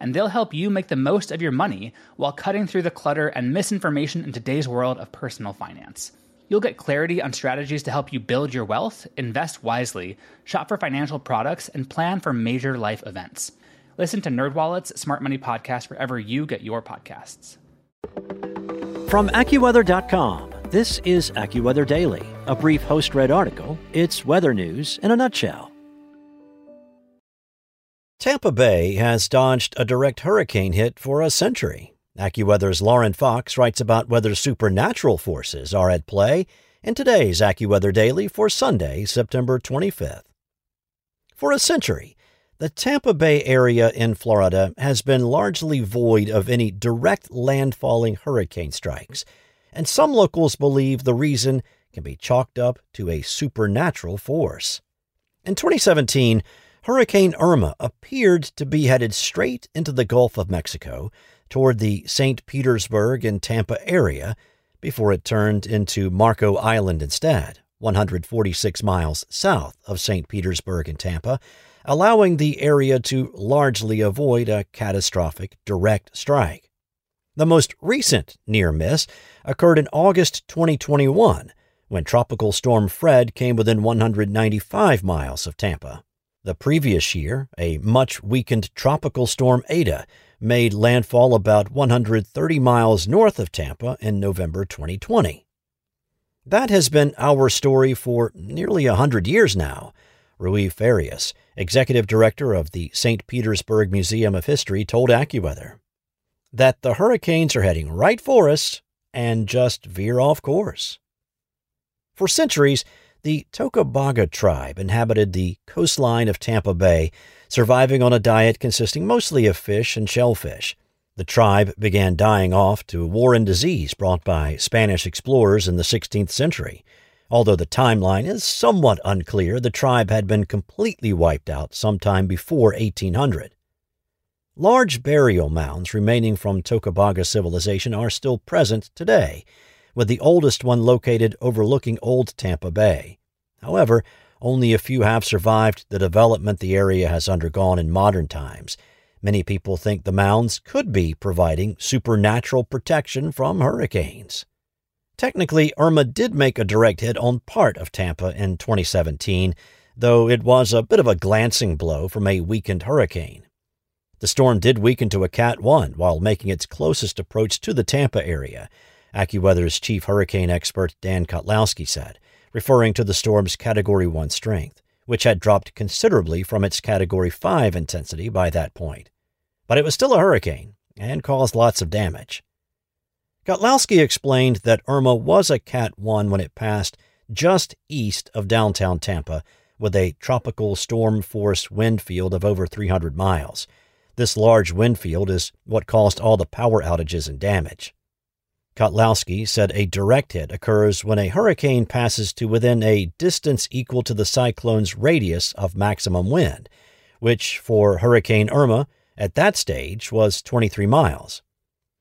and they'll help you make the most of your money while cutting through the clutter and misinformation in today's world of personal finance. You'll get clarity on strategies to help you build your wealth, invest wisely, shop for financial products, and plan for major life events. Listen to NerdWallet's Smart Money Podcast wherever you get your podcasts. From AccuWeather.com, this is AccuWeather Daily, a brief host-read article. It's weather news in a nutshell. Tampa Bay has dodged a direct hurricane hit for a century. AccuWeather's Lauren Fox writes about whether supernatural forces are at play in today's AccuWeather Daily for Sunday, September 25th. For a century, the Tampa Bay area in Florida has been largely void of any direct landfalling hurricane strikes, and some locals believe the reason can be chalked up to a supernatural force. In 2017, Hurricane Irma appeared to be headed straight into the Gulf of Mexico toward the St. Petersburg and Tampa area before it turned into Marco Island instead, 146 miles south of St. Petersburg and Tampa, allowing the area to largely avoid a catastrophic direct strike. The most recent near miss occurred in August 2021 when Tropical Storm Fred came within 195 miles of Tampa. The previous year, a much weakened tropical storm Eta made landfall about 130 miles north of Tampa in November 2020. That has been our story for nearly a hundred years now. Rui Farias, executive director of the St. Petersburg Museum of History, told AccuWeather that the hurricanes are heading right for us and just veer off course. For centuries, the Tocobaga tribe inhabited the coastline of Tampa Bay, surviving on a diet consisting mostly of fish and shellfish. The tribe began dying off to war and disease brought by Spanish explorers in the 16th century. Although the timeline is somewhat unclear, the tribe had been completely wiped out sometime before 1800. Large burial mounds remaining from Tocobaga civilization are still present today, with the oldest one located overlooking Old Tampa Bay. However, only a few have survived the development the area has undergone in modern times. Many people think the mounds could be providing supernatural protection from hurricanes. Technically, Irma did make a direct hit on part of Tampa in 2017, though it was a bit of a glancing blow from a weakened hurricane. The storm did weaken to a Cat 1 while making its closest approach to the Tampa area, AccuWeather's chief hurricane expert Dan Kottlowski said, referring to the storm's Category 1 strength, which had dropped considerably from its Category 5 intensity by that point. But it was still a hurricane and caused lots of damage. Kottlowski explained that Irma was a Cat 1 when it passed just east of downtown Tampa with a tropical storm force wind field of over 300 miles. This large wind field is what caused all the power outages and damage. Kottlowski said a direct hit occurs when a hurricane passes to within a distance equal to the cyclone's radius of maximum wind, which for Hurricane Irma at that stage was 23 miles.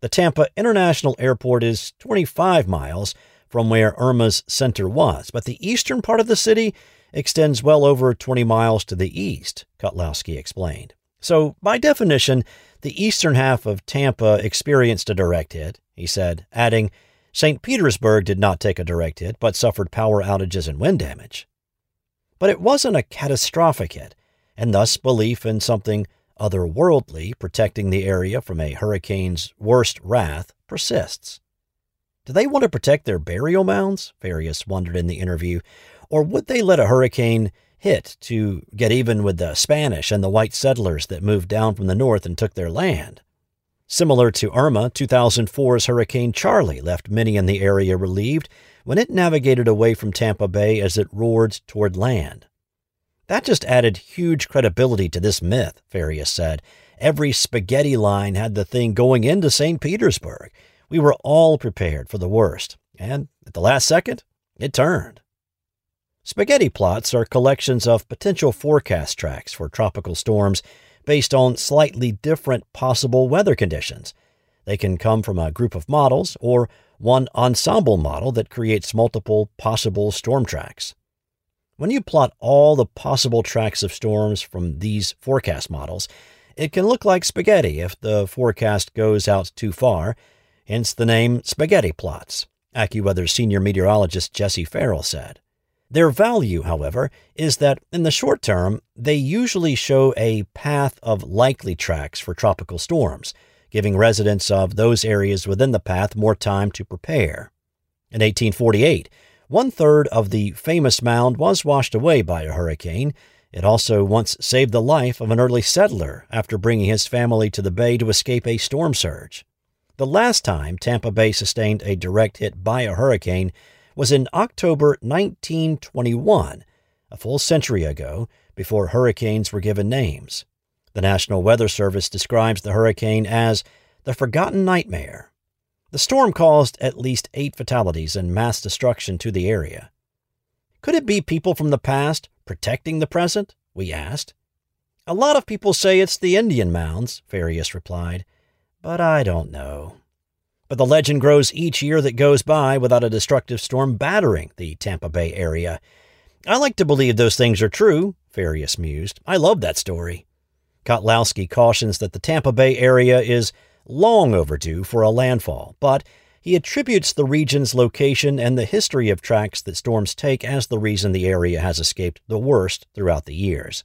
The Tampa International Airport is 25 miles from where Irma's center was, but the eastern part of the city extends well over 20 miles to the east, Kottlowski explained. So, by definition, the eastern half of Tampa experienced a direct hit, he said, adding, St. Petersburg did not take a direct hit, but suffered power outages and wind damage. But it wasn't a catastrophic hit, and thus belief in something otherworldly protecting the area from a hurricane's worst wrath persists. Do they want to protect their burial mounds? Farias wondered in the interview. Or would they let a hurricane hit to get even with the Spanish and the white settlers that moved down from the north and took their land? Similar to Irma, 2004's Hurricane Charley left many in the area relieved when it navigated away from Tampa Bay as it roared toward land. That just added huge credibility to this myth, Farias said. Every spaghetti line had the thing going into St. Petersburg, We were all prepared for the worst, and at the last second, it turned. Spaghetti plots are collections of potential forecast tracks for tropical storms based on slightly different possible weather conditions. They can come from a group of models or one ensemble model that creates multiple possible storm tracks. When you plot all the possible tracks of storms from these forecast models, it can look like spaghetti if the forecast goes out too far, hence the name spaghetti plots, AccuWeather senior meteorologist Jesse Ferrell said. Their value, however, is that in the short term, they usually show a path of likely tracks for tropical storms, giving residents of those areas within the path more time to prepare. In 1848, one third of the famous mound was washed away by a hurricane. It also once saved the life of an early settler after bringing his family to the bay to escape a storm surge. The last time Tampa Bay sustained a direct hit by a hurricane was in October 1921, a full century ago, before hurricanes were given names. The National Weather Service describes the hurricane as the forgotten nightmare. The storm caused at least eight fatalities and mass destruction to the area. Could it be people from the past protecting the present? We asked. A lot of people say it's the Indian mounds, Farias replied, but I don't know. But the legend grows each year that goes by without a destructive storm battering the Tampa Bay area. I like to believe those things are true, Farias mused. I love that story. Kottlowski cautions that the Tampa Bay area is long overdue for a landfall, but he attributes the region's location and the history of tracks that storms take as the reason the area has escaped the worst throughout the years.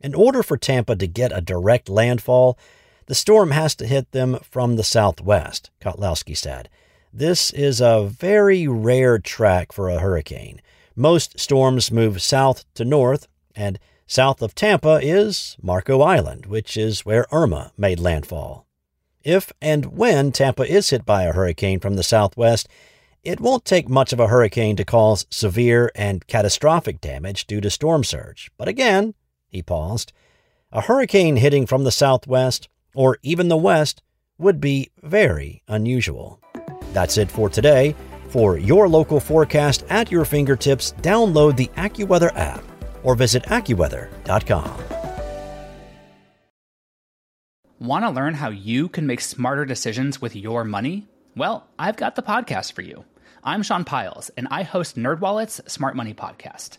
In order for Tampa to get a direct landfall, the storm has to hit them from the southwest, Kottlowski said. This is a very rare track for a hurricane. Most storms move south to north, and South of Tampa is Marco Island, which is where Irma made landfall. If and when Tampa is hit by a hurricane from the southwest, it won't take much of a hurricane to cause severe and catastrophic damage due to storm surge. But again, he paused, a hurricane hitting from the southwest or even the west would be very unusual. That's it for today. For your local forecast at your fingertips, download the AccuWeather app or visit AccuWeather.com. Want to learn how you can make smarter decisions with your money? Well, I've got the podcast for you. I'm Sean Pyles, and I host NerdWallet's Smart Money Podcast.